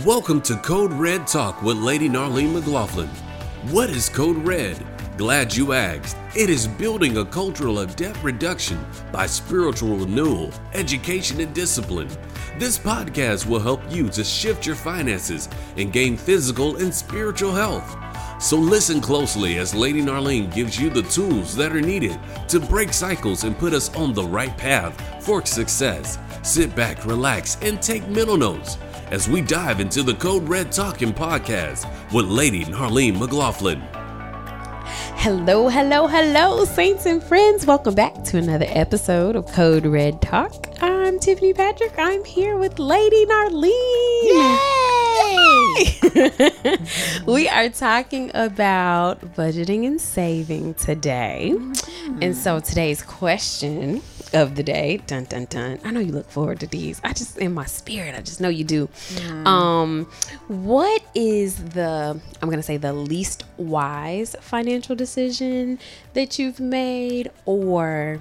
Welcome to Code Red Talk with Lady Narlene McLaughlin. What is Code Red? Glad you asked. It is building a culture of debt reduction by spiritual renewal, education, and discipline. This podcast will help you to shift your finances and gain physical and spiritual health. So listen closely as Lady Narlene gives you the tools that are needed to break cycles and put us on the right path for success. Sit back, relax, and take mental notes as we dive into the Code Red Talking podcast with Lady Narlene McLaughlin. Hello, hello, hello, saints and friends. Welcome back to another episode of Code Red Talk. I'm Tiffany Patrick. I'm here with Lady Narlene. Yay! we are talking about budgeting and saving today. And so today's question of the day, dun dun dun. I know you look forward to these. I just in my spirit, I just know you do. Um, what is the I'm gonna say the least wise financial decision that you've made, or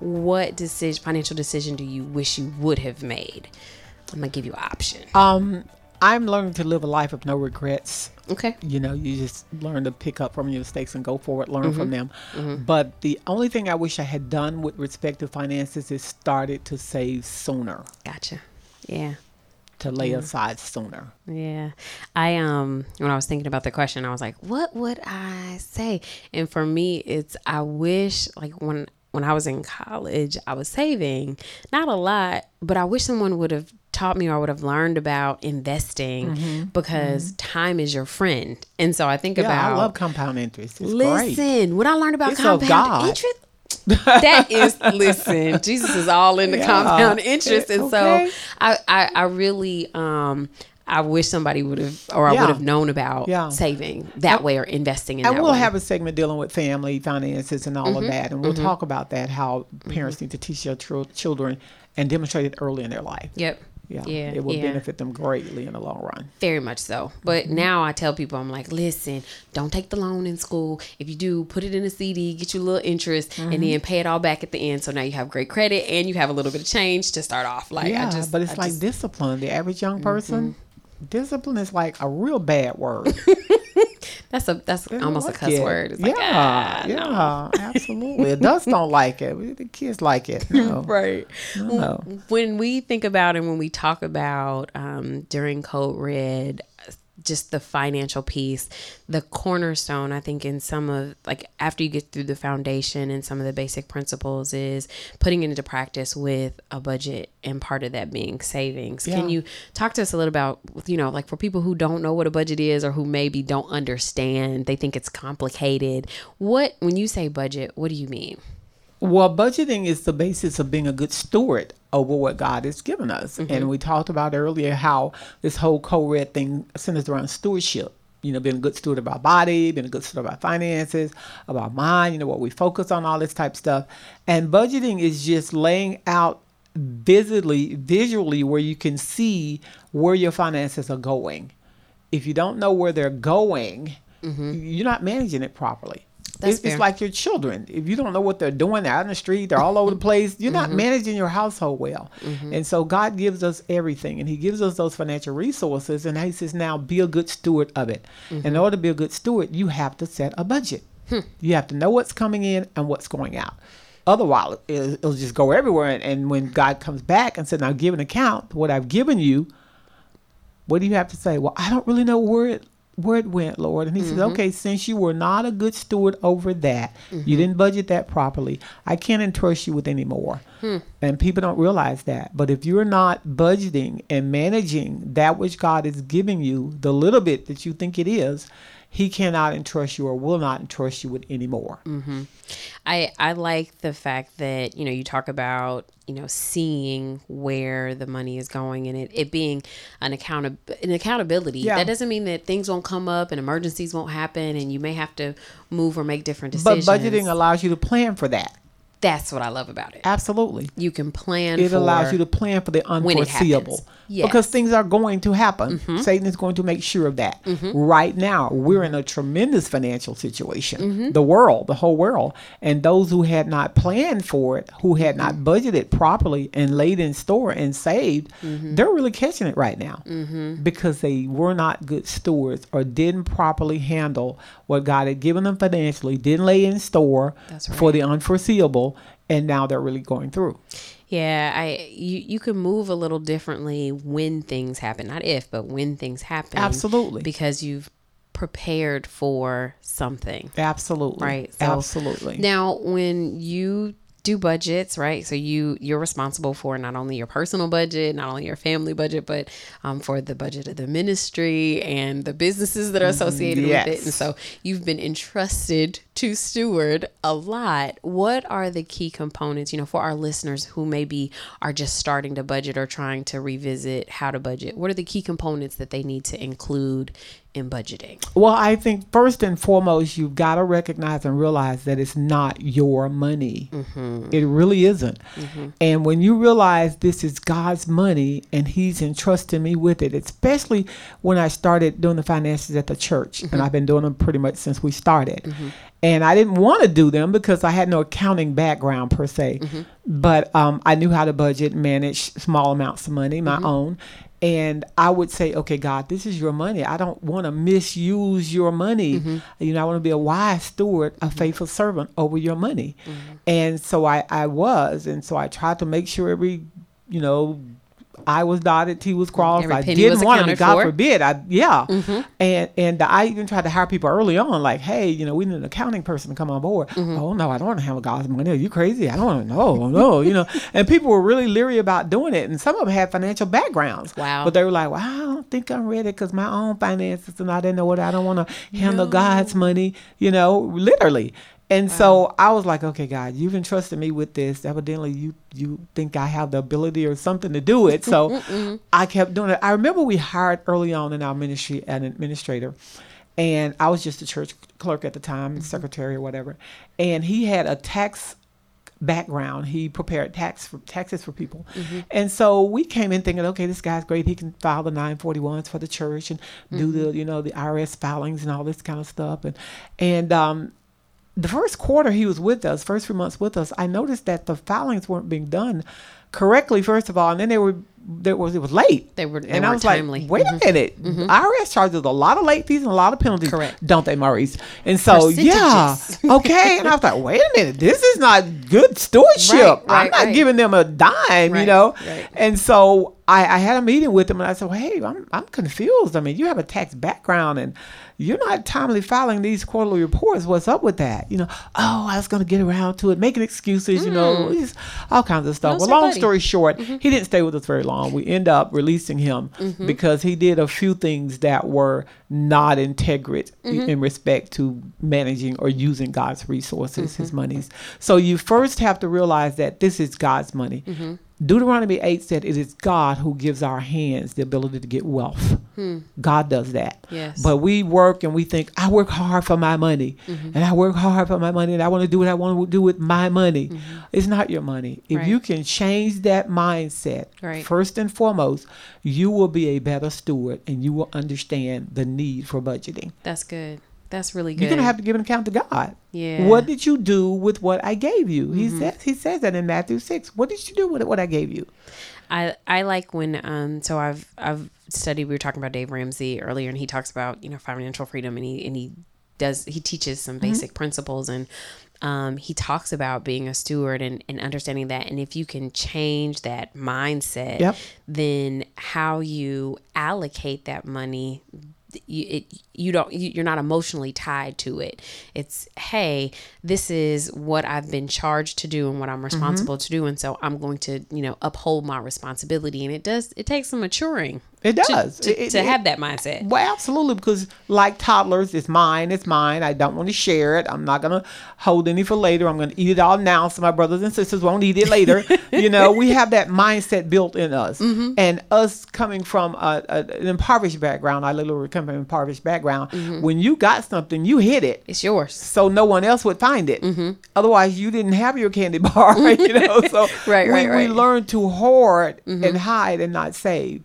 what decision financial decision do you wish you would have made? I'm gonna give you an option. Um, I'm learning to live a life of no regrets. Okay. You know, you just learn to pick up from your mistakes and go forward, learn from mm-hmm. them. Mm-hmm. But the only thing I wish I had done with respect to finances is started to save sooner, Gotcha. Yeah. to lay mm-hmm. aside sooner. Yeah. I um when I was thinking about the question, I was like, what would I say? And for me, it's I wish like when when I was in college, I was saving, not a lot, but I wish someone would have taught me or would have learned about investing mm-hmm. because mm-hmm. time is your friend. And so I think Yeah, about I love compound interest. It's listen, great. when I learned about It's compound interest that is listen jesus is all in the Yeah. compound interest and Okay. so I, I i really um i wish somebody would have or i would have known about Yeah. saving that way or investing in And that we'll way have a segment dealing with family finances and all of mm-hmm. that, and we'll talk about that how parents need to teach their tr- children and demonstrate it early in their life. yep Yeah, yeah it will yeah. benefit them greatly in the long run. Very much so. But mm-hmm. now I tell people, I'm like, listen, don't take the loan in school. If you do, put it in a CD, get you a little interest, and mm-hmm. then pay it all back at the end. So now you have great credit and you have a little bit of change to start off. Like, yeah, I just, but it's I like just- discipline. The average young person, mm-hmm. discipline is like a real bad word. that's a that's They almost a cuss it. word. It's yeah, like, ah, no. yeah, absolutely. Adults don't like it. The kids like it. No. right. No. When we think about and when we talk about um, during Code Red, just the financial piece, the cornerstone, I think, in some of like after you get through the foundation and some of the basic principles is putting it into practice with a budget and part of that being savings. Can you talk to us a little about, you know, like for people who don't know what a budget is or who maybe don't understand, they think it's complicated. What, when you say budget, what do you mean? Well, budgeting is the basis of being a good steward over what God has given us. Mm-hmm. And we talked about earlier how this whole Code Red thing centers around stewardship. You know, being a good steward of our body, being a good steward of our finances, of our mind, you know, what we focus on, all this type of stuff. And budgeting is just laying out visibly, visually where you can see where your finances are going. If you don't know where they're going, mm-hmm. you're not managing it properly. That's it's, it's like your children. If you don't know what they're doing, they're out in the street, they're all over the place, you're not mm-hmm. managing your household well. Mm-hmm. And so God gives us everything and He gives us those financial resources. And He says, now be a good steward of it. Mm-hmm. In order to be a good steward, you have to set a budget. Hmm. You have to know what's coming in and what's going out. Otherwise, it'll, it'll just go everywhere. And, and when God comes back and said, now give an account what I've given you, what do you have to say? Well, I don't really know where it where it went, Lord. And he says, mm-hmm. Okay, since you were not a good steward over that, you mm-hmm. didn't budget that properly, I can't entrust you with any more. Hmm. And people don't realize that. But if you're not budgeting and managing that which God is giving you, the little bit that you think it is, he cannot entrust you or will not entrust you with any more. Mm-hmm. I I like the fact that you know you talk about you know seeing where the money is going and it, it being an account an accountability. Yeah. That doesn't mean that things won't come up and emergencies won't happen and you may have to move or make different decisions. But budgeting allows you to plan for that. That's what I love about it. Absolutely. You can plan. It allows you to plan for the unforeseeable. Yes. Because things are going to happen. Mm-hmm. Satan is going to make sure of that. Mm-hmm. Right now, we're in a tremendous financial situation. Mm-hmm. The world, the whole world. And those who had not planned for it, who had not budgeted properly and laid in store and saved, they're really catching it right now. Because they were not good stewards or didn't properly handle what God had given them financially, didn't lay in store That's for the unforeseeable. And now they're really going through. Yeah, I you you can move a little differently when things happen. Not if, but when things happen. Absolutely. Because you've prepared for something. Absolutely. Right. So Absolutely. Now, when you do budgets, right? So you you're responsible for not only your personal budget, not only your family budget, but um, for the budget of the ministry and the businesses that are associated with it. Yes. And so you've been entrusted to steward a lot. What are the key components, you know, for our listeners who maybe are just starting to budget or trying to revisit how to budget? What are the key components that they need to include in budgeting? well, I think first and foremost, you've got to recognize and realize that it's not your money. Mm-hmm. It really isn't. And when you realize this is God's money and He's entrusting me with it, especially when I started doing the finances at the church, Mm-hmm. and I've been doing them pretty much since we started. And I didn't want to do them because I had no accounting background per se, Mm-hmm. but um, I knew how to budget, manage small amounts of money, Mm-hmm. my own. And I would say, okay, God, this is your money. I don't want to misuse your money. Mm-hmm. You know, I want to be a wise steward, a faithful servant over your money. Mm-hmm. And so I, I was. And so I tried to make sure every, you know, I was dotted, T was crossed. Every I didn't want to, accounted God for. forbid. I yeah, mm-hmm. and and I even tried to hire people early on, like, hey, you know, we need an accounting person to come on board. Mm-hmm. Oh no, I don't want to handle God's money. Are you crazy? I don't know. Oh, no, you know. And people were really leery about doing it, and some of them had financial backgrounds. Wow. But they were like, well, I don't think I'm ready because my own finances and I didn't know what I don't want to handle God's money. You know, literally. And so I was like, okay, God, you've entrusted me with this. Evidently, you you think I have the ability or something to do it. So I kept doing it. I remember we hired early on in our ministry an administrator, and I was just a church clerk at the time, mm-hmm. secretary or whatever. And he had a tax background. He prepared tax for taxes for people. Mm-hmm. And so we came in thinking, okay, this guy's great. He can file the 941s for the church and do the, mm-hmm. you know, the IRS filings and all this kind of stuff. And and um the first quarter he was with us, first few months with us, I noticed that the filings weren't being done correctly, first of all, and then they were there was it was late. They were- they and I was timely. like, wait a mm-hmm. minute, mm-hmm. IRS charges a lot of late fees and a lot of penalties, Correct. Don't they, Maurice? And so yeah, okay. And I was like, wait a minute, this is not good stewardship. Right, I'm not right. giving them a dime, you know. right. And so I, I had a meeting with them, and I said, well, hey, I'm I'm confused. I mean, you have a tax background, and you're not timely filing these quarterly reports. What's up with that? You know, oh, I was going to get around to it, making excuses, you know, mm. all kinds of stuff. No, well, long buddy. story short, mm-hmm. he didn't stay with us very long. Um, we end up releasing him mm-hmm. because he did a few things that were not integrate in- mm-hmm. in respect to managing or using God's resources, his mm-hmm. monies. So you first have to realize that this is God's money. Deuteronomy 8 said it is God who gives our hands the ability to get wealth. Hmm. God does that. Yes. But we work and we think, I work hard for my money. Mm-hmm. And I work hard for my money and I want to do what I want to do with my money. Mm-hmm. It's not your money. If Right. you can change that mindset, Right. first and foremost, you will be a better steward and you will understand the need for budgeting. That's good. That's really good. You're gonna have to give an account to God. Yeah. Mm-hmm. What did you do with what I gave you? He says he says that in Matthew six. What did you do with what I gave you? I I like when um so I've I've studied we were talking about Dave Ramsey earlier and he talks about you know financial freedom and he and he does he teaches some Mm-hmm. basic principles and um he talks about being a steward and, and understanding that and if you can change that mindset Yep. then how you allocate that money you, it, you don't you, you're not emotionally tied to it. It's hey this is what i've been charged to do and what i'm responsible mm-hmm. to do. And so i'm going to you know uphold my responsibility. And it does it takes some maturing It does. to, It- to it- have that mindset. Well, absolutely, because like toddlers, it's mine, it's mine. I don't want to share it. I'm not gonna hold any for later. I'm gonna eat it all now, so my brothers and sisters won't eat it later. you know, we have that mindset built in us, Mm-hmm. and us coming from a, a, an impoverished background. I literally come from an impoverished background. Mm-hmm. When you got something, you hid it It's yours. so no one else would find it. Mm-hmm. Otherwise, you didn't have your candy bar, right? you know. So Right, we, right, we right. learn to hoard and hide and not save.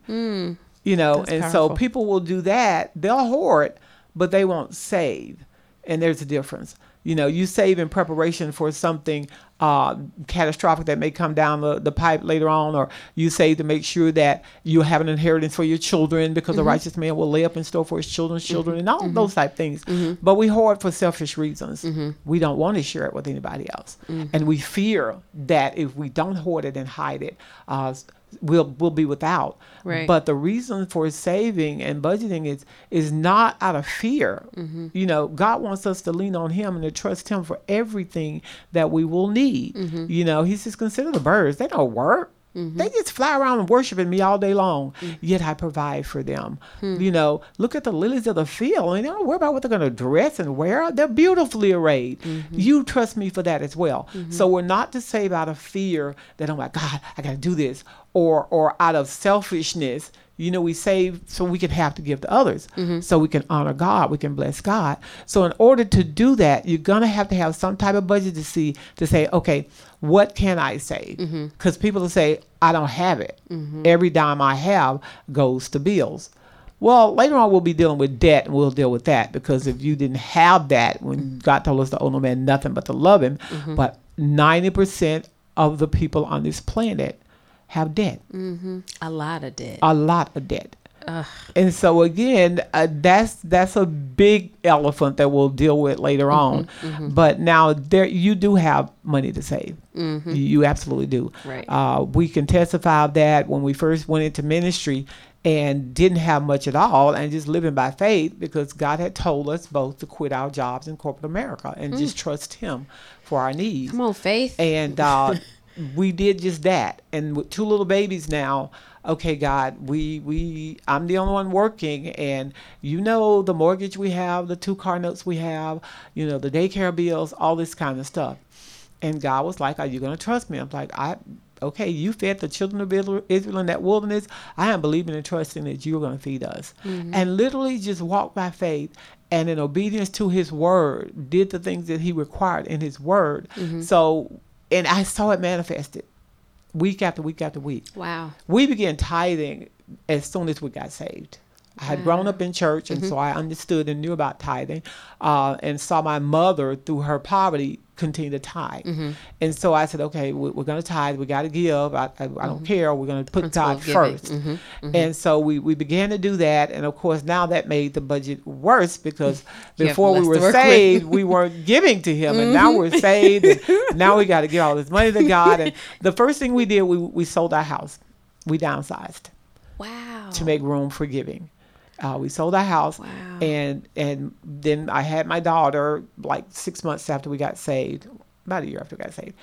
You know, That's and powerful. so people will do that. They'll hoard, but they won't save, and there's a difference. You know, you save in preparation for something uh, catastrophic that may come down the, the pipe later on, or you save to make sure that you have an inheritance for your children because the mm-hmm. righteous man will lay up in store for his children's mm-hmm. children and all mm-hmm. those type things. But we hoard for selfish reasons. We don't want to share it with anybody else, and we fear that if we don't hoard it and hide it, uh, we'll we'll be without. Right. But the reason for saving and budgeting is is not out of fear. Mm-hmm. You know, God wants us to lean on Him and to trust Him for everything that we will need. Mm-hmm. You know, He says, consider the birds; they don't work. Mm-hmm. They just fly around worshiping me all day long. Yet I provide for them. Hmm. You know, look at the lilies of the field, and they don't worry about what they're going to dress and wear. They're beautifully arrayed. Mm-hmm. You trust me for that as well. So we're not to save out of fear that oh my God, I got to do this, or or out of selfishness. You know, we save so we can have to give to others, so we can honor God, we can bless God. So in order to do that, you're gonna have to have some type of budget to see to say, okay, what can I save? Because mm-hmm. people will say, I don't have it. Mm-hmm. Every dime I have goes to bills. Well, later on we'll be dealing with debt, and we'll deal with that because if you didn't have that when mm-hmm. God told us to owe no man nothing but to love Him, but ninety percent of the people on this planet have debt, A lot of debt. a lot of debt. And so again, uh, that's that's a big elephant that we'll deal with later on. But now there, you do have money to save. You, you absolutely do. Right. Uh, we can testify of that when we first went into ministry and didn't have much at all and just living by faith because God had told us both to quit our jobs in corporate America and just trust Him for our needs Come on, faith. and uh, we did just that. And with two little babies now, okay, God, we we I'm the only one working, and you know the mortgage we have, the two car notes we have, you know the daycare bills, all this kind of stuff. And God was like, "Are you going to trust me?" I'm like, "I." Okay, you fed the children of Israel- in that wilderness. I am believing and trusting that you're going to feed us. Mm-hmm. And literally just walk by faith and in obedience to his word, did the things that he required in his word. Mm-hmm. So, and I saw it manifested week after week after week. wow. We began tithing as soon as we got saved. I had grown up in church, and so I understood and knew about tithing, uh, and saw my mother through her poverty continue to tithe. Mm-hmm. And so I said, okay, we, we're going to tithe. We got to give. I, I, I don't mm-hmm. care. We're going to put Principle tithe of giving. first. Mm-hmm. And so we, we began to do that. And of course, now that made the budget worse because before we were to work with. saved, we weren't giving to Him. And now we're saved. And now we got to give all this money to God. And the first thing we did, we, we sold our house. We downsized Wow. to make room for giving. Uh, we sold our house, Wow. and and then I had my daughter like six months after we got saved, about a year after we got saved,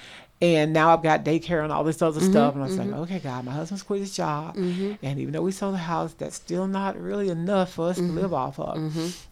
and now I've got daycare and all this other Mm-hmm, stuff. And I was like, okay, God, my husband's quit his job, and even though we sold the house, that's still not really enough for us Mm-hmm. to live off of.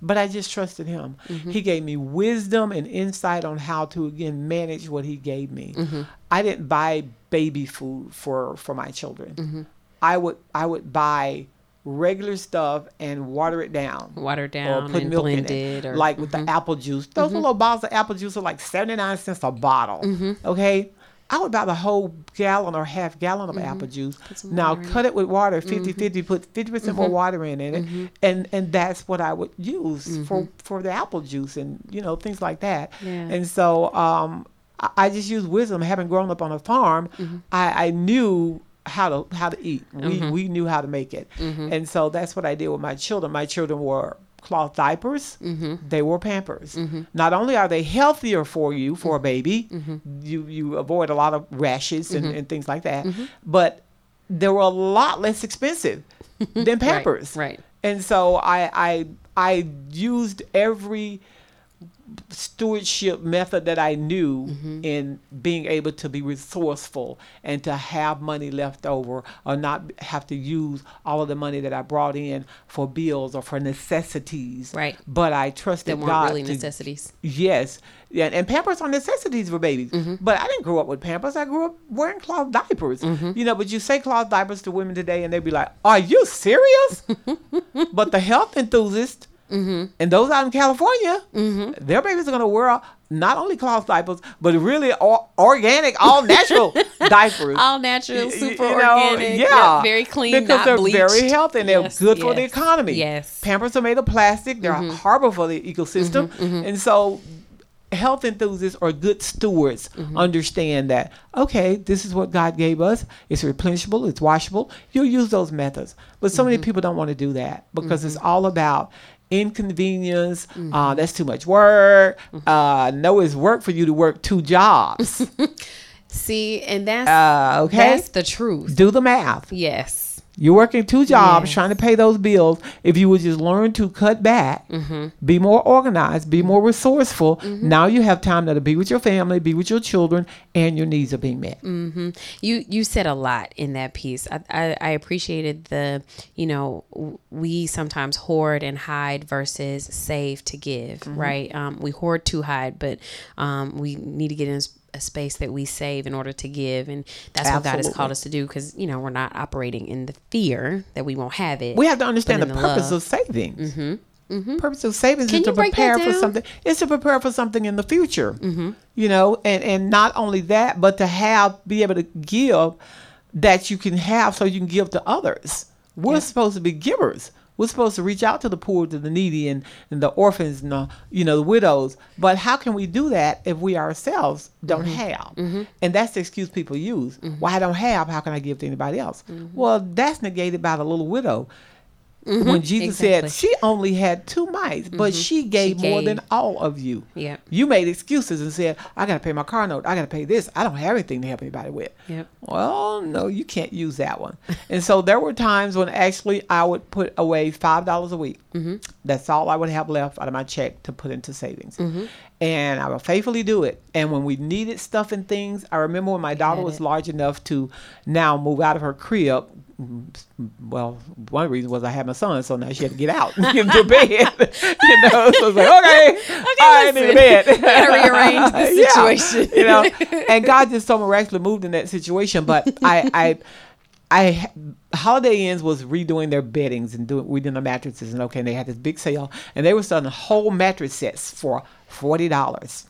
But I just trusted Him. He gave me wisdom and insight on how to again manage what He gave me. Mm-hmm. I didn't buy baby food for for my children. Mm-hmm. I would I would buy regular stuff and water it down. Water Or down put and milk in blended. it, or, like with the mm-hmm. apple juice. Those mm-hmm. little bottles of apple juice are like seventy nine cents a bottle. Mm-hmm. Okay, I would buy the whole gallon or half gallon of apple juice. Now cut it with water 50-50, Put fifty percent more water in it, and and that's what I would use for for the apple juice and you know things like that. Yeah. And so um, I, I just use wisdom. Having grown up on a farm, I, I knew how to how to eat. We mm-hmm. we knew how to make it, mm-hmm. and so that's what I did with my children. My children were cloth diapers. Mm-hmm. They were Pampers. Not only are they healthier for you for a baby, you you avoid a lot of rashes and, and things like that, but they were a lot less expensive than Pampers. right. And so I I I used every stewardship method that I knew Mm-hmm. in being able to be resourceful and to have money left over or not have to use all of the money that I brought in for bills or for necessities. Right. But I trusted That weren't God really to- necessities. Yes. Yeah, and Pampers are necessities for babies. Mm-hmm. But I didn't grow up with Pampers. I grew up wearing cloth diapers. Mm-hmm. You know, but you say cloth diapers to women today and they'd be like, Are you serious? but the health enthusiasts Mm-hmm. and those out in California, their babies are going to wear not only cloth diapers, but really or- organic, all natural diapers. All natural, super you know, organic, yeah, yep, very clean, because they're bleached. very healthy and they're Yes, good for the economy. yes. Mm-hmm. Pampers are made of plastic; they're horrible for the ecosystem, and so health enthusiasts or good stewards Mm-hmm. understand that okay, this is what God gave us. It's replenishable, it's washable. You'll use those methods, but so Mm-hmm. many people don't want to do that because it's all about inconvenience. Mm-hmm. Uh, that's too much work. Uh, no, it's work for you to work two jobs. See, and that's Uh, okay, that's the truth. do the math. Yes. You're working two jobs Yes. trying to pay those bills. If you would just learn to cut back, Mm-hmm. be more organized, be more resourceful, now you have time to be with your family, be with your children, and your needs are being met. Mm-hmm. You you said a lot in that piece. I, I, I appreciated the you know we sometimes hoard and hide versus save to give. Right. Um, we hoard to hide, but um, we need to get in a space that we save in order to give, and that's what God has called us to do. Because you know we're not operating in the fear that we won't have it. We have to understand the in purpose love. of savings. Mm-hmm. Purpose of savings Can is to you break that prepare for? Mm-hmm. something. It's to prepare for something in the future. You know, and and not only that, but to have be able to give that you can have so you can give to others. We're supposed to be givers. We're supposed to reach out to the poor, to the needy, and, and the orphans, and the you know the widows. But how can we do that if we ourselves don't Mm-hmm. have? Mm-hmm. And that's the excuse people use. Mm-hmm. Well, I don't have. How can I give to anybody else? Mm-hmm. Well, that's negated by the little widow. Mm-hmm. When Jesus Exactly. said she only had two mites, but mm-hmm. she gave more than all of you. Yeah. You made excuses and said, I got to pay my car note. I got to pay this. I don't have anything to help anybody with. Yep. Well, no, you can't use that one. and so there were times when actually I would put away $5 a week. Mm-hmm. That's all I would have left out of my check to put into savings. Mm-hmm. And I would faithfully do it. And when we needed stuff and things, I remember when my daughter was it. large enough to now move out of her crib. Well, one reason was I had my son, so now she had to get out and get into bed. you know, so it's like, okay, I need a bed. Rearrange the Yeah, situation. you know, and God just so miraculously moved in that situation. But I, I, I, Holiday Inns was redoing their beddings and doing redoing the mattresses, and okay, and they had this big sale, and they were selling whole mattress sets for forty dollars.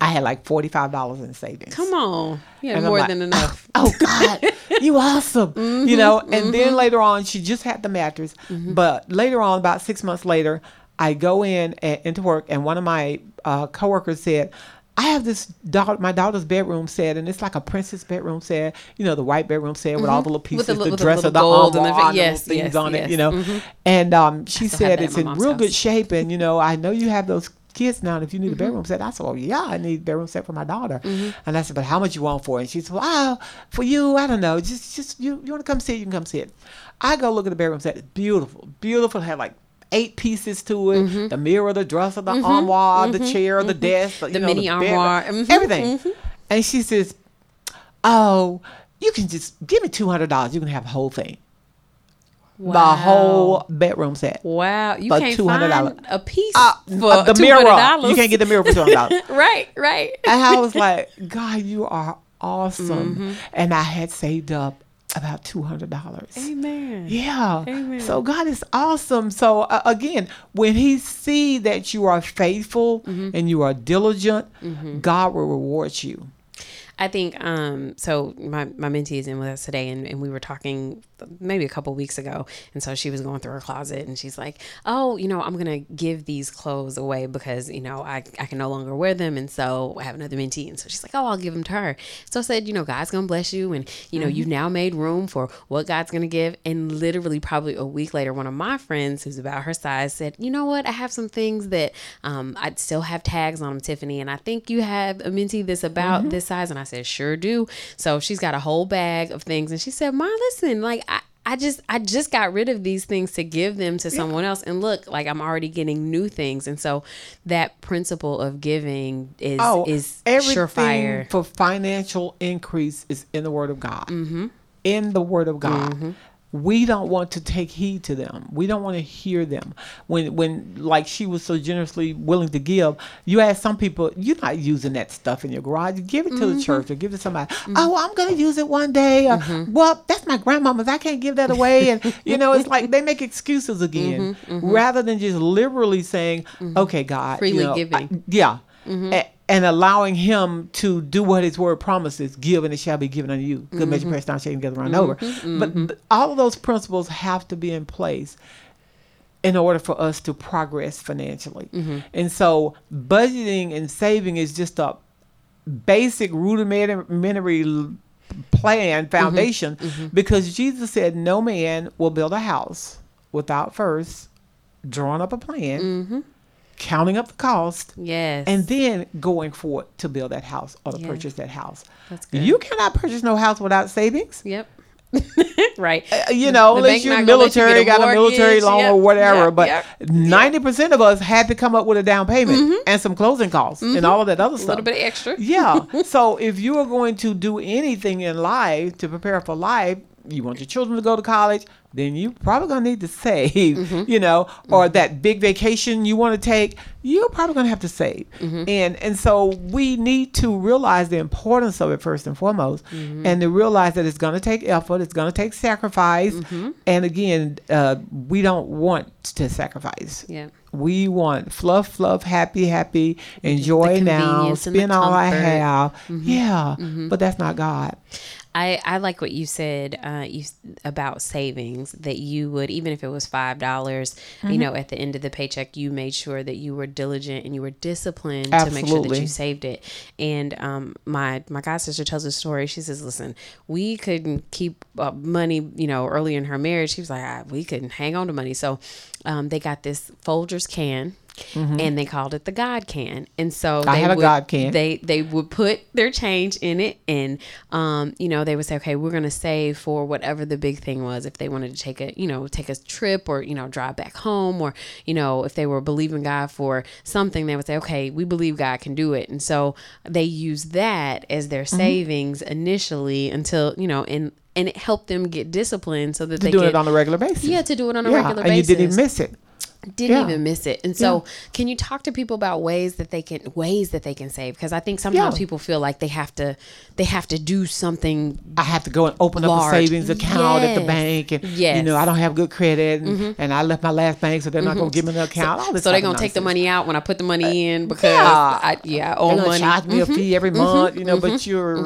I had like forty five dollars in savings. come on, you had And more like, than enough. Oh God, you awesome. Mm-hmm, you know, and then later on, she just had the mattress. But later on, about six months later, I go in and, into work, and one of my uh, coworkers said. I have this daughter, my daughter's bedroom set, and it's like a princess bedroom set. You know, the white bedroom set with all the little Mm-hmm. Pieces, the the, with the the gold and the armoire, fi- and the yes, things yes, on it. You know, Mhm. and um, she said that it's in real mom's good shape, and you know, I know you have those kids now. And if you Mm-hmm. need a bedroom mm-hmm. set, I said, "Oh yeah, I need a bedroom set for my daughter." Mm-hmm. And I said, "But how much you want for it?" And she said, "Wow, for you, I don't know. Just, just you, you want to come see it? You can come see it." I go look at the bedroom set. It's beautiful, beautiful. It had like eight pieces to it: mm-hmm. the mirror, the dresser, the armoire, the chair, the desk, you The know, mini bed- armoire. Everything. And she says, "Oh." You can just give me two hundred dollars. You can have the whole thing, Wow. the whole bedroom set. Wow, you for can't $200. find a piece Uh, for uh, the two mirror. You can't get the mirror for two hundred dollars. right, right. and I was like, God, you are awesome. Mm-hmm. And I had saved up about two hundred dollars. Amen. Yeah. Amen. So God is awesome. So uh, again, when He see that you are faithful Mm-hmm. and you are diligent, God will reward you. I think um so my my mentee is in with us today and, and we were talking maybe a couple weeks ago. And so she was going through her closet and she's like oh you know I'm gonna give these clothes away because you know I, I can no longer wear them. And so I have another mentee. And so she's like oh I'll give them to her. So I said you know God's gonna bless you. And you know you've now made room for what God's gonna give. And literally probably a week later one of my friends who's about her size said you know what? I have some things that um I'd still have tags on them Tiffany. And I think you have a mentee that's about this size and I said sure do so she's got a whole bag of things and she said ma listen like I, I just I just got rid of these things to give them to someone else and look like I'm already getting new things and so that principle of giving is Oh, is everything surefire. for financial increase is in the Word of God. Mm-hmm. In the Word of God. Mm-hmm. We don't want to take heed to them. We don't want to hear them. When, when, like she was so generously willing to give, you ask some people, you're not using that stuff in your garage. Give it to Mm-hmm. the church or give it to somebody. Oh, I'm going to use it one day. Or, Mm-hmm. Well, that's my grandmama's. I can't give that away. And you know, it's like they make excuses again, rather than just liberally saying, "Okay, God, Mm-hmm. Freely you know, giving. I- yeah. A- and allowing him to do what his word promises give and it shall be given unto you. Good measure mm-hmm. pressed down shaken together run over. Mm-hmm. But, mm-hmm. but all of those principles have to be in place in order for us to progress financially. And so budgeting and saving is just a basic rudimentary plan foundation because jesus said no man will build a house without first drawing up a plan counting up the cost yes. and then going forward to build that house or to Yes. purchase that house. That's good. You cannot purchase no house without savings. Yep. right. Uh, You know, The unless you're you military, a got a military loan Yep, or whatever. yep, but yep, ninety percent of us had to come up with a down payment and some closing costs and all of that other stuff. A little bit extra. yeah. So if you are going to do anything in life to prepare for life, you want your children to go to college, then you probably gonna need to save, Mm-hmm. you know, or that big vacation you want to take, you're probably gonna have to save. Mm-hmm. And and so we need to realize the importance of it first and foremost, Mm-hmm. and to realize that it's gonna take effort, it's gonna take sacrifice, Mm-hmm. and again, uh, we don't want to sacrifice. Yeah. We want fluff, fluff, happy, happy, enjoy now, spend all I have. Mm-hmm. Yeah, but that's not God. I, I like what you said uh, you about savings that you would even if it was five dollars Mm-hmm. you know at the end of the paycheck you made sure that you were diligent and you were disciplined to make sure that you saved it. And um, my my god sister tells a story. She says listen we couldn't keep uh, money you know early in her marriage. She was like ah, we couldn't hang on to money. So um, they got this Folgers can and they called it the God can. And so Mm-hmm. I they had a would, God can. They they would put their change in it, and um, you know, they would say, okay, we're gonna save for whatever the big thing was. If they wanted to take a you know take a trip or you know drive back home, or you know if they were believing God for something, they would say, okay, we believe God can do it. And so they use that as their Mm-hmm. savings initially until you know and and it helped them get disciplined so that To they do could it on a regular basis. yeah to do it on a yeah, regular and basis you didn't miss it. Didn't Yeah. even miss it. And so, can you talk to people about ways that they can ways that they can save? Because I think sometimes Yeah. people feel like they have to they have to do something. I have to go and open up a savings account at the bank, and you Yes. Mm-hmm. know I don't have good credit, and, mm-hmm. and I left my last bank, so they're not going to mm-hmm. give me an account. this So they're gonna take the money out when I put the money uh, in because yeah. I yeah I owe They're money. charge me a mm-hmm. fee every month, you know, but you're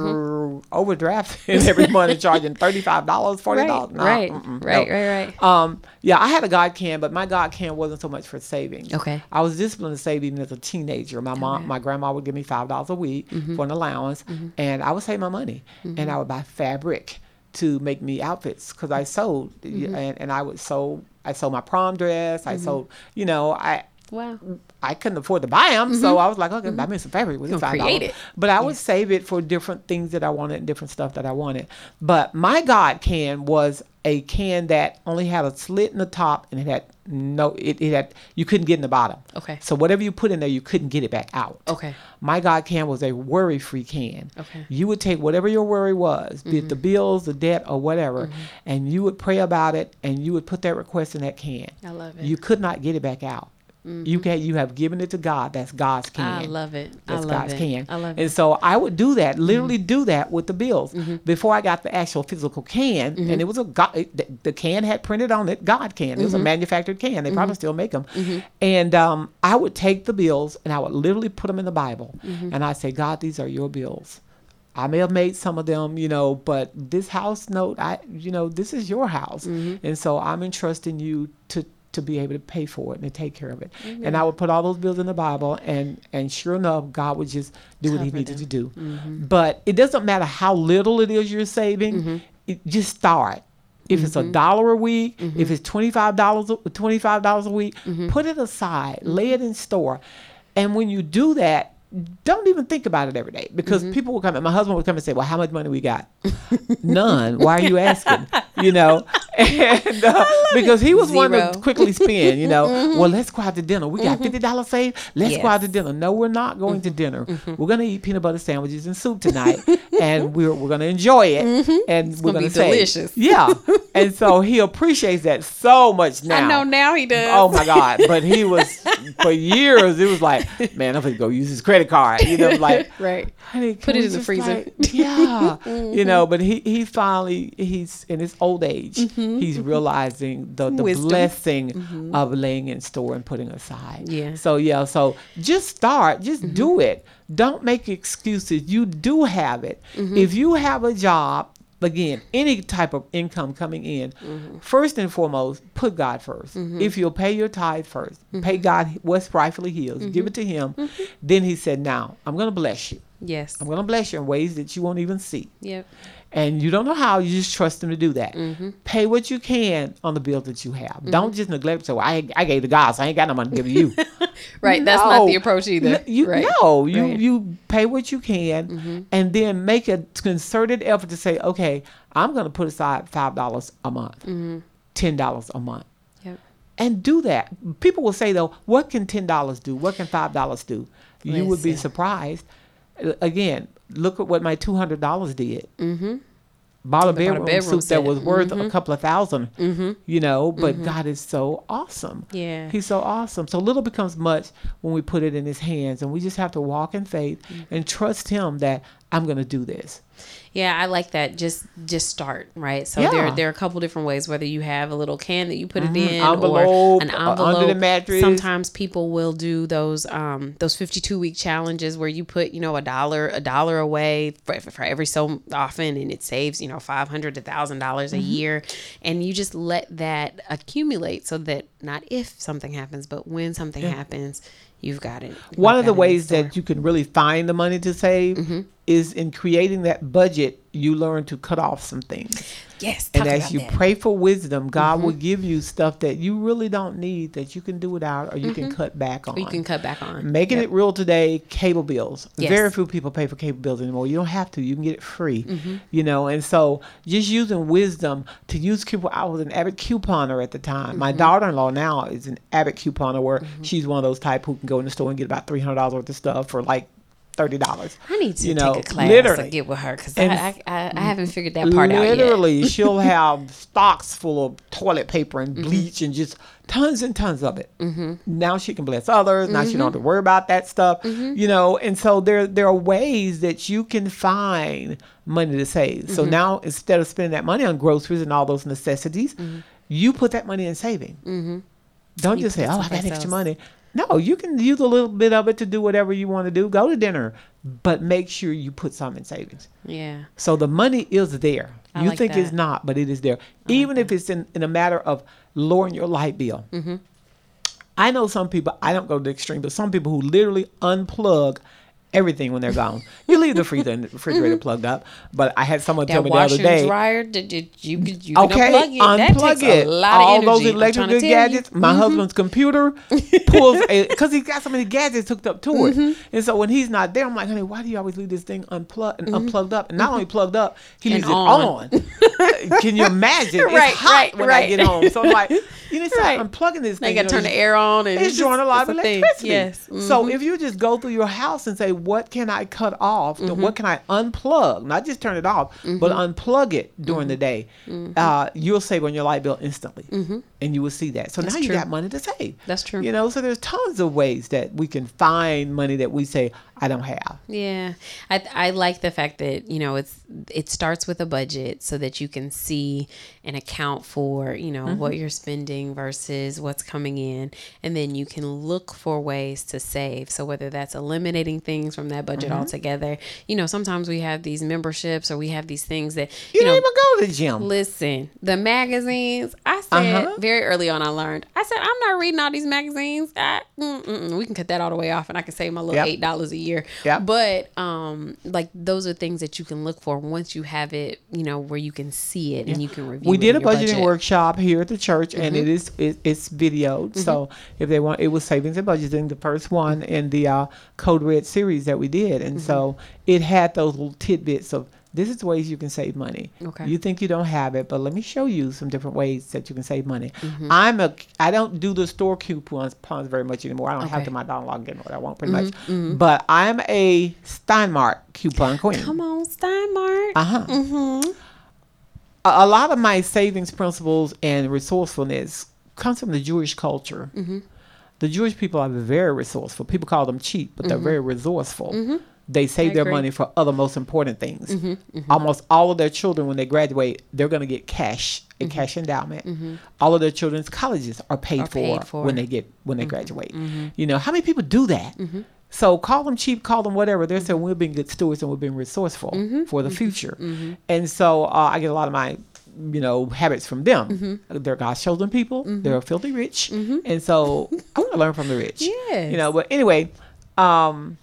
overdrafting every month and charging thirty five dollars, forty Right, dollars. right, right, right, right. Um, yeah, I had a God can, but my God can wasn't so much for saving. Okay. I was disciplined to save even as a teenager. My mom, my grandma would give me five dollars a week Mm-hmm. for an allowance, and I would save my money, and I would buy fabric to make me outfits because I sold, Mm-hmm. and, and I would sew. I sold my prom dress. I sold, you know, I Wow. I couldn't afford to buy them, so I was like, okay, buy me some fabric with Mm-hmm. Five dollars. But I would save it for different things that I wanted and different stuff that I wanted. But my God can was a can that only had a slit in the top and it had no, it, it had you couldn't get in the bottom. Okay. So whatever you put in there, you couldn't get it back out. Okay. My God can was a worry free can. Okay. Mm-hmm. You would take whatever your worry was, be it the bills, the debt, or whatever, and you would pray about it and you would put that request in that can. I love it. You could not get it back out. You can you have given it to God. That's God's can. I love it. I That's love God's it. can. I love it. And so I would do that, literally do that with the bills Mm-hmm. before I got the actual physical can. And it was a God, it- the, can had printed on it God can. It was a Mm-hmm. manufactured can. They probably still make them. And um, I would take the bills and I would literally put them in the Bible. Mm-hmm. And I say, God, these are your bills. I may have made some of them, you know, but this house note, I, you know, this is your house, Mm-hmm. and so I'm entrusting you to to be able to pay for it and to take care of it. And I would put all those bills in the Bible, and and sure enough, God would just do what He Cover needed to do. Mm-hmm. But it doesn't matter how little it is you're saving; it, just start. If it's a Mm-hmm. dollar a week, if it's twenty five dollars, twenty five dollars a week, Mm-hmm. put it aside, lay it in store, and when you do that, don't even think about it every day because Mm-hmm. people will come. and My husband would come and say, "Well, how much money we got?" None. Why are you asking? You know. and uh, because he was one to quickly spend, you know. Well, let's go out to dinner. We got mm-hmm. fifty dollars saved. Let's go out to dinner. No, we're not going to mm-hmm. dinner. Mm-hmm. We're gonna eat peanut butter sandwiches and soup tonight, and we're we're gonna enjoy it, and we're gonna be save. delicious. Yeah, and so he appreciates that so much now. I know now he does. Oh my God! But he was for years. It was like, man, I'm gonna go use his credit card. You know, like, right. honey, Put it in the freezer. like- yeah, you know. But he he finally he's in his old age. Mm-hmm. He's mm-hmm. realizing the the Wisdom. blessing mm-hmm. of laying in store and putting aside. Yeah. So yeah. So just start. Just do it. Don't make excuses. You do have it. If you have a job. Again, any type of income coming in, first and foremost, put God 1st If you'll pay your tithe 1st pay God what's rightfully His, give it to Him. Then He said, "Now I'm going to bless you. Yes. I'm going to bless you in ways that you won't even see. Yep. And you don't know how, you just trust him to do that. Mm-hmm. Pay what you can on the bills that you have. Mm-hmm. Don't just neglect. So I, I gave the God, so I ain't got no money to give you. Right. That's not the approach either. N- You, right. No, you Right. you pay what you can, mm-hmm. and then make a concerted effort to say, okay, I'm going to put aside five dollars a month, ten dollars a month, Yep. and do that. People will say though, what can ten dollars do? What can five dollars do? You would be surprised. Again, look at what my two hundred dollars did. Mm-hmm. Bought a bedroom, bedroom suit set. that was worth a mm-hmm. couple of 1000 mm-hmm. you know. But mm-hmm. God is so awesome. Yeah. He's so awesome. So little becomes much when we put it in His hands, and we just have to walk in faith and trust Him that I'm going to do this. Yeah, I like that. Just just start, right? So there Yeah. there are a couple different ways whether you have a little can that you put it in Envelope, or an uh, envelope. under the mattress. Sometimes people will do those um those 52 week challenges where you put, you know, a dollar a dollar away for, for every so often and it saves, you know, 500 to 1000 dollars a Mm-hmm. year and you just let that accumulate so that not if something happens, but when something happens, you've got it. You've One of the ways that you can really find the money to save Mm-hmm. Is in creating that budget. You learn to cut off some things. Yes, and as you that. Mm-hmm. pray for wisdom, God will give you stuff that you really don't need that you can do without or you can cut back on. Or Mm-hmm. you can cut back on. Making Yep. it real today, cable bills. Yes. Very few people pay for cable bills anymore. You don't have to. You can get it free. Mm-hmm. You know, and so just using wisdom to use coupon. I was an avid couponer at the time. Mm-hmm. My daughter-in-law now is an avid couponer where she's one of those type who can go in the store and get about three hundred dollars worth of stuff for like thirty dollars. I need to you take know, a class literally. and get with her because I, I, I, haven't figured that part out yet. Literally, she'll have stocks full of toilet paper and Mm-hmm. bleach and just tons and tons of it. Mm-hmm. Now she can bless others. Now she don't Mm-hmm. have to worry about that stuff, you know. And so there there are ways that you can find money to save. Mm-hmm. So now instead of spending that money on groceries and all those necessities, you put that money in saving. Don't Mm-hmm. You just say, "Oh, I got extra money." No, you can use a little bit of it to do whatever you want to do. Go to dinner, but make sure you put some in savings. Yeah. So the money is there. I you like think it's not, but it is there. Even if it's in, in a matter of lowering your light bill. Mm-hmm. I know some people, I don't go to the extreme, but some people who literally unplug everything when they're gone. you leave the freezer and the refrigerator plugged up. But I had someone tell Mm-hmm. Me the other day. and dryer, did, you, you can Okay, unplug it. That unplug takes it. a lot All of those energy. I'm electric trying to good tell you. Mm-hmm. gadgets. My husband's computer pulls a because he's got so many gadgets hooked up to Mm-hmm. it. And so when he's not there, I'm like, honey, why do you always leave this thing unplugged and unplugged up? And not only plugged up, he Mm-hmm. And leaves on. it on. Can you imagine? Right, it's hot right, when I get home. So I'm like, you know, so Right. Unplugging this Now thing. you got to turn the air on. and it's drawing a lot of electricity. Yes. So Mhm. if you just go through your house and say, what can I cut off? Mm-hmm. What can I unplug? Not just turn it off, but unplug it during Mm-hmm. the day. Uh, you'll save on your light bill instantly, and you will see that. So now you true. got money to save. That's true. You know, so there's tons of ways that we can find money that we say I don't have. Yeah, I I like the fact that you know it's it starts with a budget so that you can see and account for you know Mm-hmm. what you're spending versus what's coming in, and then you can look for ways to save. So whether that's eliminating things from that budget Mm-hmm. altogether, you know sometimes we have these memberships or we have these things that You, you, know. don't even go to the gym. Listen, the magazines. I said Uh-huh. very early on. I learned. I said I'm not reading all these magazines. I, we can cut that all the way off, and I can save my little Yep. eight dollars a year. Yeah. But um, like those are things that you can look for once you have it. You know where you can see it and you can review. we did a budgeting budget. Mm-hmm. workshop here at the church and it is it, it's videoed so if they want it was savings and budgeting the first one in the uh, code red series that we did and so Mm-hmm. it had those little tidbits of This is ways you can save money. Okay. You think you don't have it, but let me show you some different ways that you can save money. Mm-hmm. I'm a I don't do the store coupons coupons very much anymore. I don't have to my dollar log get what I want pretty much. But I'm a Stein Mart coupon queen. Come on, Stein Mart. Uh huh. mm-hmm. A, a lot of my savings principles and resourcefulness comes from the Jewish culture. Mm-hmm. The Jewish people are very resourceful. People call them cheap, but they're very resourceful. They save Mm-hmm. Their. Mm-hmm. money for other most important things. Almost all of their children, when they graduate, they're going to get cash, a cash endowment. All of their children's colleges are paid, Mm-hmm. Are for, paid for. Mm-hmm. when they get when they graduate. You know how many people do that? So call them cheap, call them whatever. They're saying we're being good stewards and we're being resourceful Mm-hmm. for the future. And so uh, I get a lot of my, you know, habits from them. Mm-hmm. They're God's chosen people. They're filthy rich, and so I want to learn from the rich. Yes. You know, but anyway, um,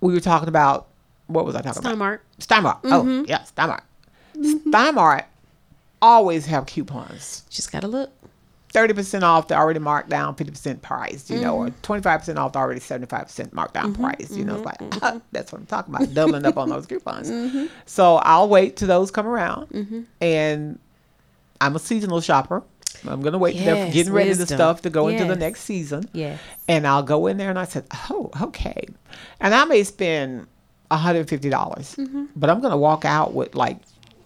we were talking about what was I talking about? Stein Mart. Steinmart. Mm-hmm. Oh, yeah, Stein Mart. Steinmart always have coupons. Just gotta look. Thirty percent off the already marked down fifty percent price, you know, or Mm-hmm. twenty five percent off the already seventy five percent marked down price. You know, it's like that's what I'm talking about, doubling up on those coupons. Mm-hmm. So I'll wait till those come around, and I'm a seasonal shopper. I'm gonna wait till they're getting ready the wisdom. stuff to go into the next season. Yeah. And I'll go in there and I said, oh, okay. And I may spend $150, dollars Mm-hmm. but I'm going to walk out with like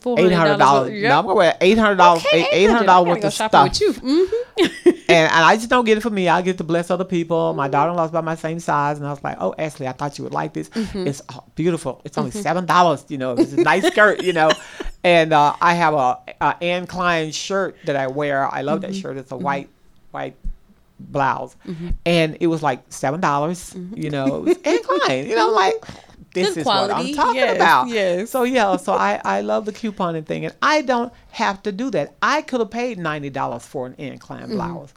$400 $800. Yep. No, I'm going to $800, Okay, $800 I worth of stuff. with you. Mhm. And, and I just don't get it for me. I get to bless other people. My daughter in law's about my same size. And I was like, oh, Ashley, I thought you would like this. Mm-hmm. It's oh, beautiful. It's only $7, you know. It's a nice skirt, you know. And uh, I have a, a Anne Klein shirt that I wear. I love Mm-hmm. that shirt. It's a white, white blouse, and it was like seven dollars. You know, it was Anne Klein. You know, like this Good is what I'm talking Yes, about. yes. So yeah, so I I love the couponing thing, and I don't have to do that. I could have paid ninety dollars for Anne Klein Mm-hmm, blouse.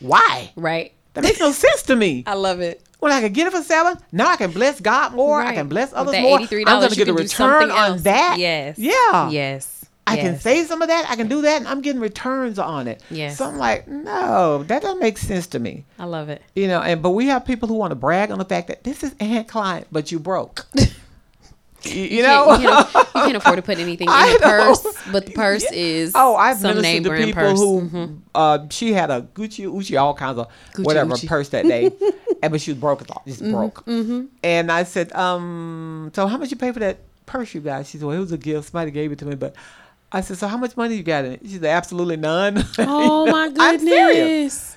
Why? Right. That makes no sense to me. I love it. When I could get it for seven, now I can bless God more. I can bless others more. $83, I'm going to get a return on that. Yes. Yeah. Yes. I can save some of that. I can do that, and I'm getting returns on it. Yes. So I'm like, no, that doesn't make sense to me. I love it. You know, and but we have people who want to brag on the fact that this is Anne Klein, but you broke. you, you know. can't, you, know, you can't afford to put anything in the purse, but the purse is Oh, I've some name brand people purse. who Mhm. uh, she had a Gucci, Uchi, all kinds of Gucci, whatever Uchi. purse that day, and but she was broke, just Mm-hmm, broke. And I said, um, so how much you pay for that purse you got? She said, well, it was a gift. Somebody gave it to me, but I said, so how much money you got in it? She said, absolutely none. Oh my I'm serious. goodness.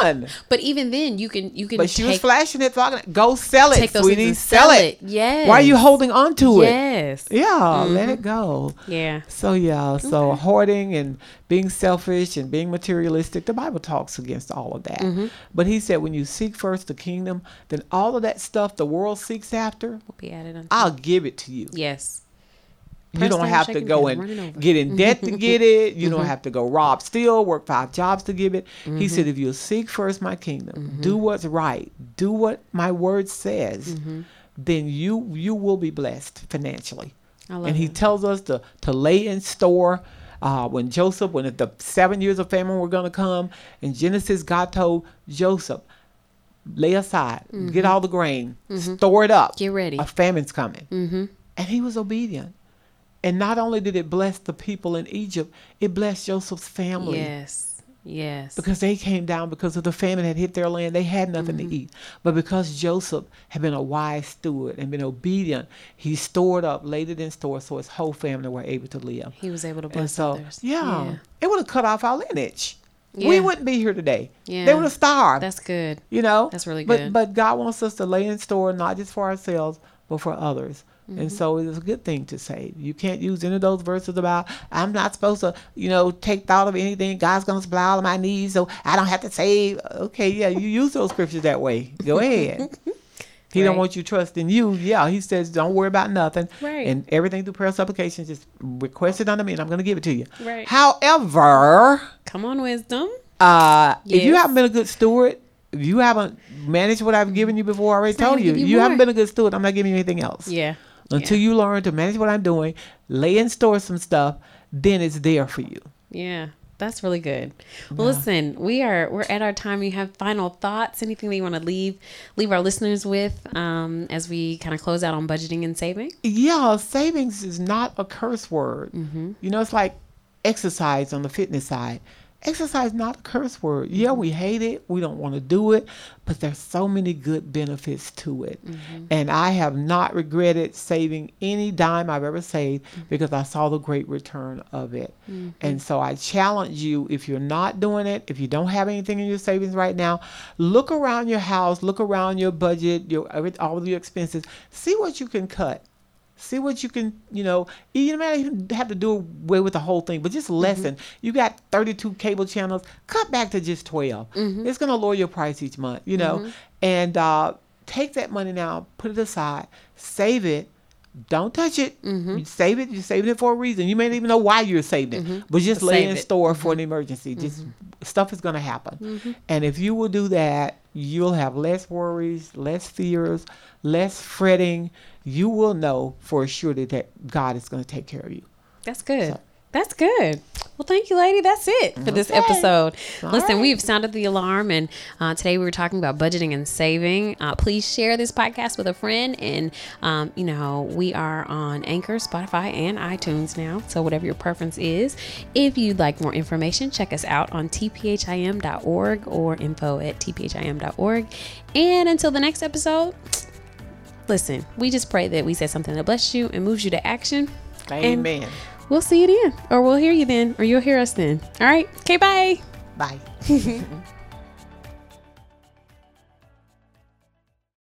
None. But even then, you can you can But she was flashing it, talking. Go sell it, take sweetie. Sell it. Yes. Why are you holding on to it? Yes. Yeah, let it go. Yeah. So yeah, so hoarding and being selfish and being materialistic, the Bible talks against all of that. Mm-hmm. But he said when you seek first the kingdom, then all of that stuff the world seeks after, Will be added unto. I'll give it to you. yes. You don't have to go and get in debt to get it. You Mm-hmm. don't have to go rob, steal, work five jobs to give it. Mm-hmm. He said, if you seek first my kingdom, do what's right, do what my word says, Mm-hmm. then you you will be blessed financially. And he tells us to to lay in store. Uh, when Joseph, when the seven years of famine were going to come, in Genesis, God told Joseph, lay aside, get all the grain, store it up. Mm-hmm. Get ready. A famine's coming. Mm-hmm. And he was obedient. And not only did it bless the people in Egypt, it blessed Joseph's family. Yes. Yes. Because they came down because of the famine had hit their land. They had nothing Mm-hmm. to eat. But because Joseph had been a wise steward and been obedient, he stored up, laid it in store so his whole family were able to live. he was able to And bless so, others. yeah, it would have cut off our lineage. Yeah. We wouldn't be here today. Yeah. They would have starved. That's good. You know, That's really good. but, good. But God wants us to lay in store not just for ourselves, but for others. Mm-hmm. And so it is a good thing to say. You can't use any of those verses about I'm not supposed to, you know, take thought of anything. God's gonna supply all of my needs, so I don't have to save. Okay, yeah, you use those scriptures that way. Go ahead. He don't want you trusting you. Yeah, he says don't worry about nothing. Right. And everything through prayer supplications, just request it unto me, and I'm gonna give it to you. Right. However, Come on, wisdom. uh, if you haven't been a good steward, if you haven't managed what I've given you before, I already It's told you, you, you haven't been a good steward. I'm not giving you anything else. Yeah. Until you learn to manage what I'm doing, lay in store some stuff, then it's there for you. Yeah. That's really good. Well, listen, we are we're at our time. You have final thoughts? Anything that you want to leave leave our listeners with um, as we kind of close out on budgeting and saving? Yeah, savings is not a curse word. You know, it's like exercise on the fitness side. Exercise not a curse word. Yeah, mm-hmm. we hate it. We don't want to do it, but there's so many good benefits to it. Mm-hmm. And I have not regretted saving any dime I've ever saved mm-hmm. because I saw the great return of it. And so I challenge you if you're not doing it, if you don't have anything in your savings right now, look around your house, look around your budget, your all of your expenses, see what you can cut. See what you can, you know, you may not even have to do away with the whole thing, but just mm-hmm. lessen. You got 32 cable channels, cut back to just 12. Mm-hmm. It's going to lower your price each month, you know, mm-hmm. and uh, take that money now, put it aside, save it. Don't touch it. You save it. You're saving it for a reason. You may not even know why you're saving it, but just But lay save in it. store for an emergency. Just stuff is going to happen. And if you will do that, you'll have less worries, less fears, less fretting. You will know for sure that, God is going to take care of you. That's good. That's good. Well, thank you, lady. That's it for this Okay. episode. All Listen, right. we've sounded the alarm, and uh, today we were talking about budgeting and saving. Uh, please share this podcast with a friend, and um, you know we are on Anchor, Spotify, and iTunes now. So whatever your preference is, if you'd like more information, check us out on tphim.org or info at tphim.org. And until the next episode. Listen, we just pray that we said something that bless you and moves you to action. And- Amen. We'll see you then, or we'll hear you then, or you'll hear us then. All right. Okay, bye. Bye.